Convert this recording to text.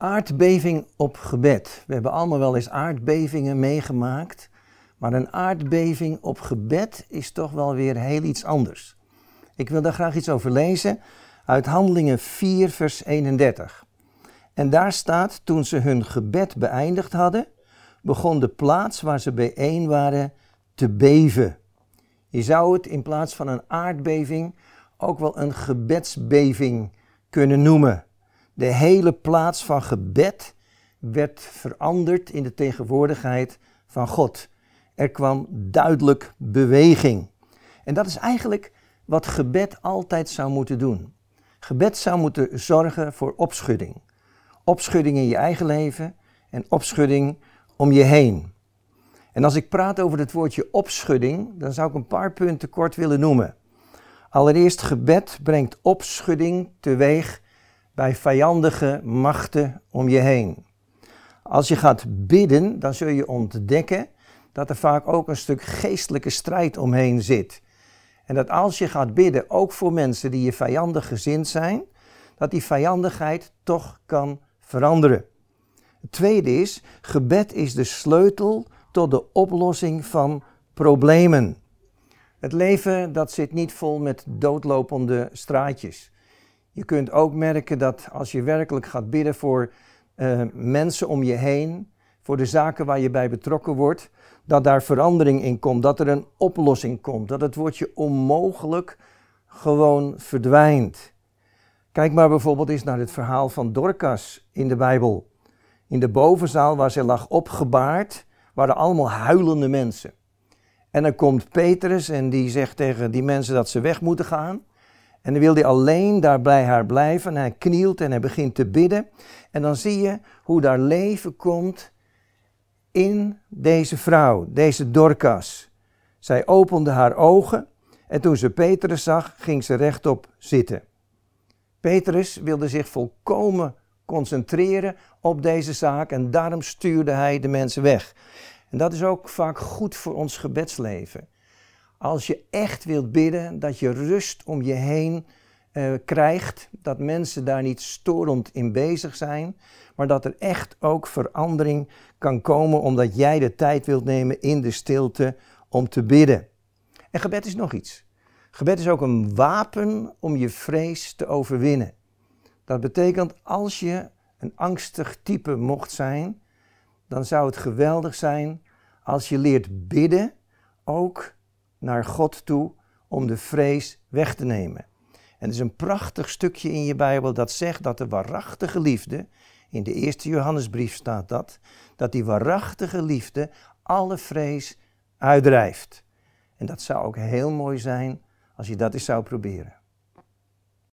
Aardbeving op gebed. We hebben allemaal wel eens aardbevingen meegemaakt. Maar een aardbeving op gebed is toch wel weer heel iets anders. Ik wil daar graag iets over lezen uit Handelingen 4, vers 31. En daar staat: Toen ze hun gebed beëindigd hadden, begon de plaats waar ze bijeen waren te beven. Je zou het in plaats van een aardbeving ook wel een gebedsbeving kunnen noemen. De hele plaats van gebed werd veranderd in de tegenwoordigheid van God. Er kwam duidelijk beweging. En dat is eigenlijk wat gebed altijd zou moeten doen. Gebed zou moeten zorgen voor opschudding. Opschudding in je eigen leven en opschudding om je heen. En als ik praat over het woordje opschudding, dan zou ik een paar punten kort willen noemen. Allereerst, gebed brengt opschudding teweeg bij vijandige machten om je heen. Als je gaat bidden, dan zul je ontdekken dat er vaak ook een stuk geestelijke strijd omheen zit. En dat als je gaat bidden, ook voor mensen die je vijandig gezind zijn, dat die vijandigheid toch kan veranderen. Het tweede is, gebed is de sleutel tot de oplossing van problemen. Het leven dat zit niet vol met doodlopende straatjes. Je kunt ook merken dat als je werkelijk gaat bidden voor uh, mensen om je heen, voor de zaken waar je bij betrokken wordt, dat daar verandering in komt, dat er een oplossing komt, dat het woordje onmogelijk gewoon verdwijnt. Kijk maar bijvoorbeeld eens naar het verhaal van Dorcas in de Bijbel. In de bovenzaal waar ze lag opgebaard, waren allemaal huilende mensen. En dan komt Petrus en die zegt tegen die mensen dat ze weg moeten gaan. En dan wil hij alleen daar bij haar blijven. En hij knielt en hij begint te bidden. En dan zie je hoe daar leven komt in deze vrouw, deze Dorcas. Zij opende haar ogen en toen ze Petrus zag, ging ze rechtop zitten. Petrus wilde zich volkomen concentreren op deze zaak en daarom stuurde hij de mensen weg. En dat is ook vaak goed voor ons gebedsleven. Als je echt wilt bidden, dat je rust om je heen uh, krijgt, dat mensen daar niet storend in bezig zijn, maar dat er echt ook verandering kan komen omdat jij de tijd wilt nemen in de stilte om te bidden. En gebed is nog iets. Gebed is ook een wapen om je vrees te overwinnen. Dat betekent als je een angstig type mocht zijn, dan zou het geweldig zijn als je leert bidden, ook naar God toe, om de vrees weg te nemen. En er is een prachtig stukje in je Bijbel dat zegt dat de waarachtige liefde, in de eerste Johannesbrief staat dat, dat die waarachtige liefde alle vrees uitdrijft. En dat zou ook heel mooi zijn als je dat eens zou proberen.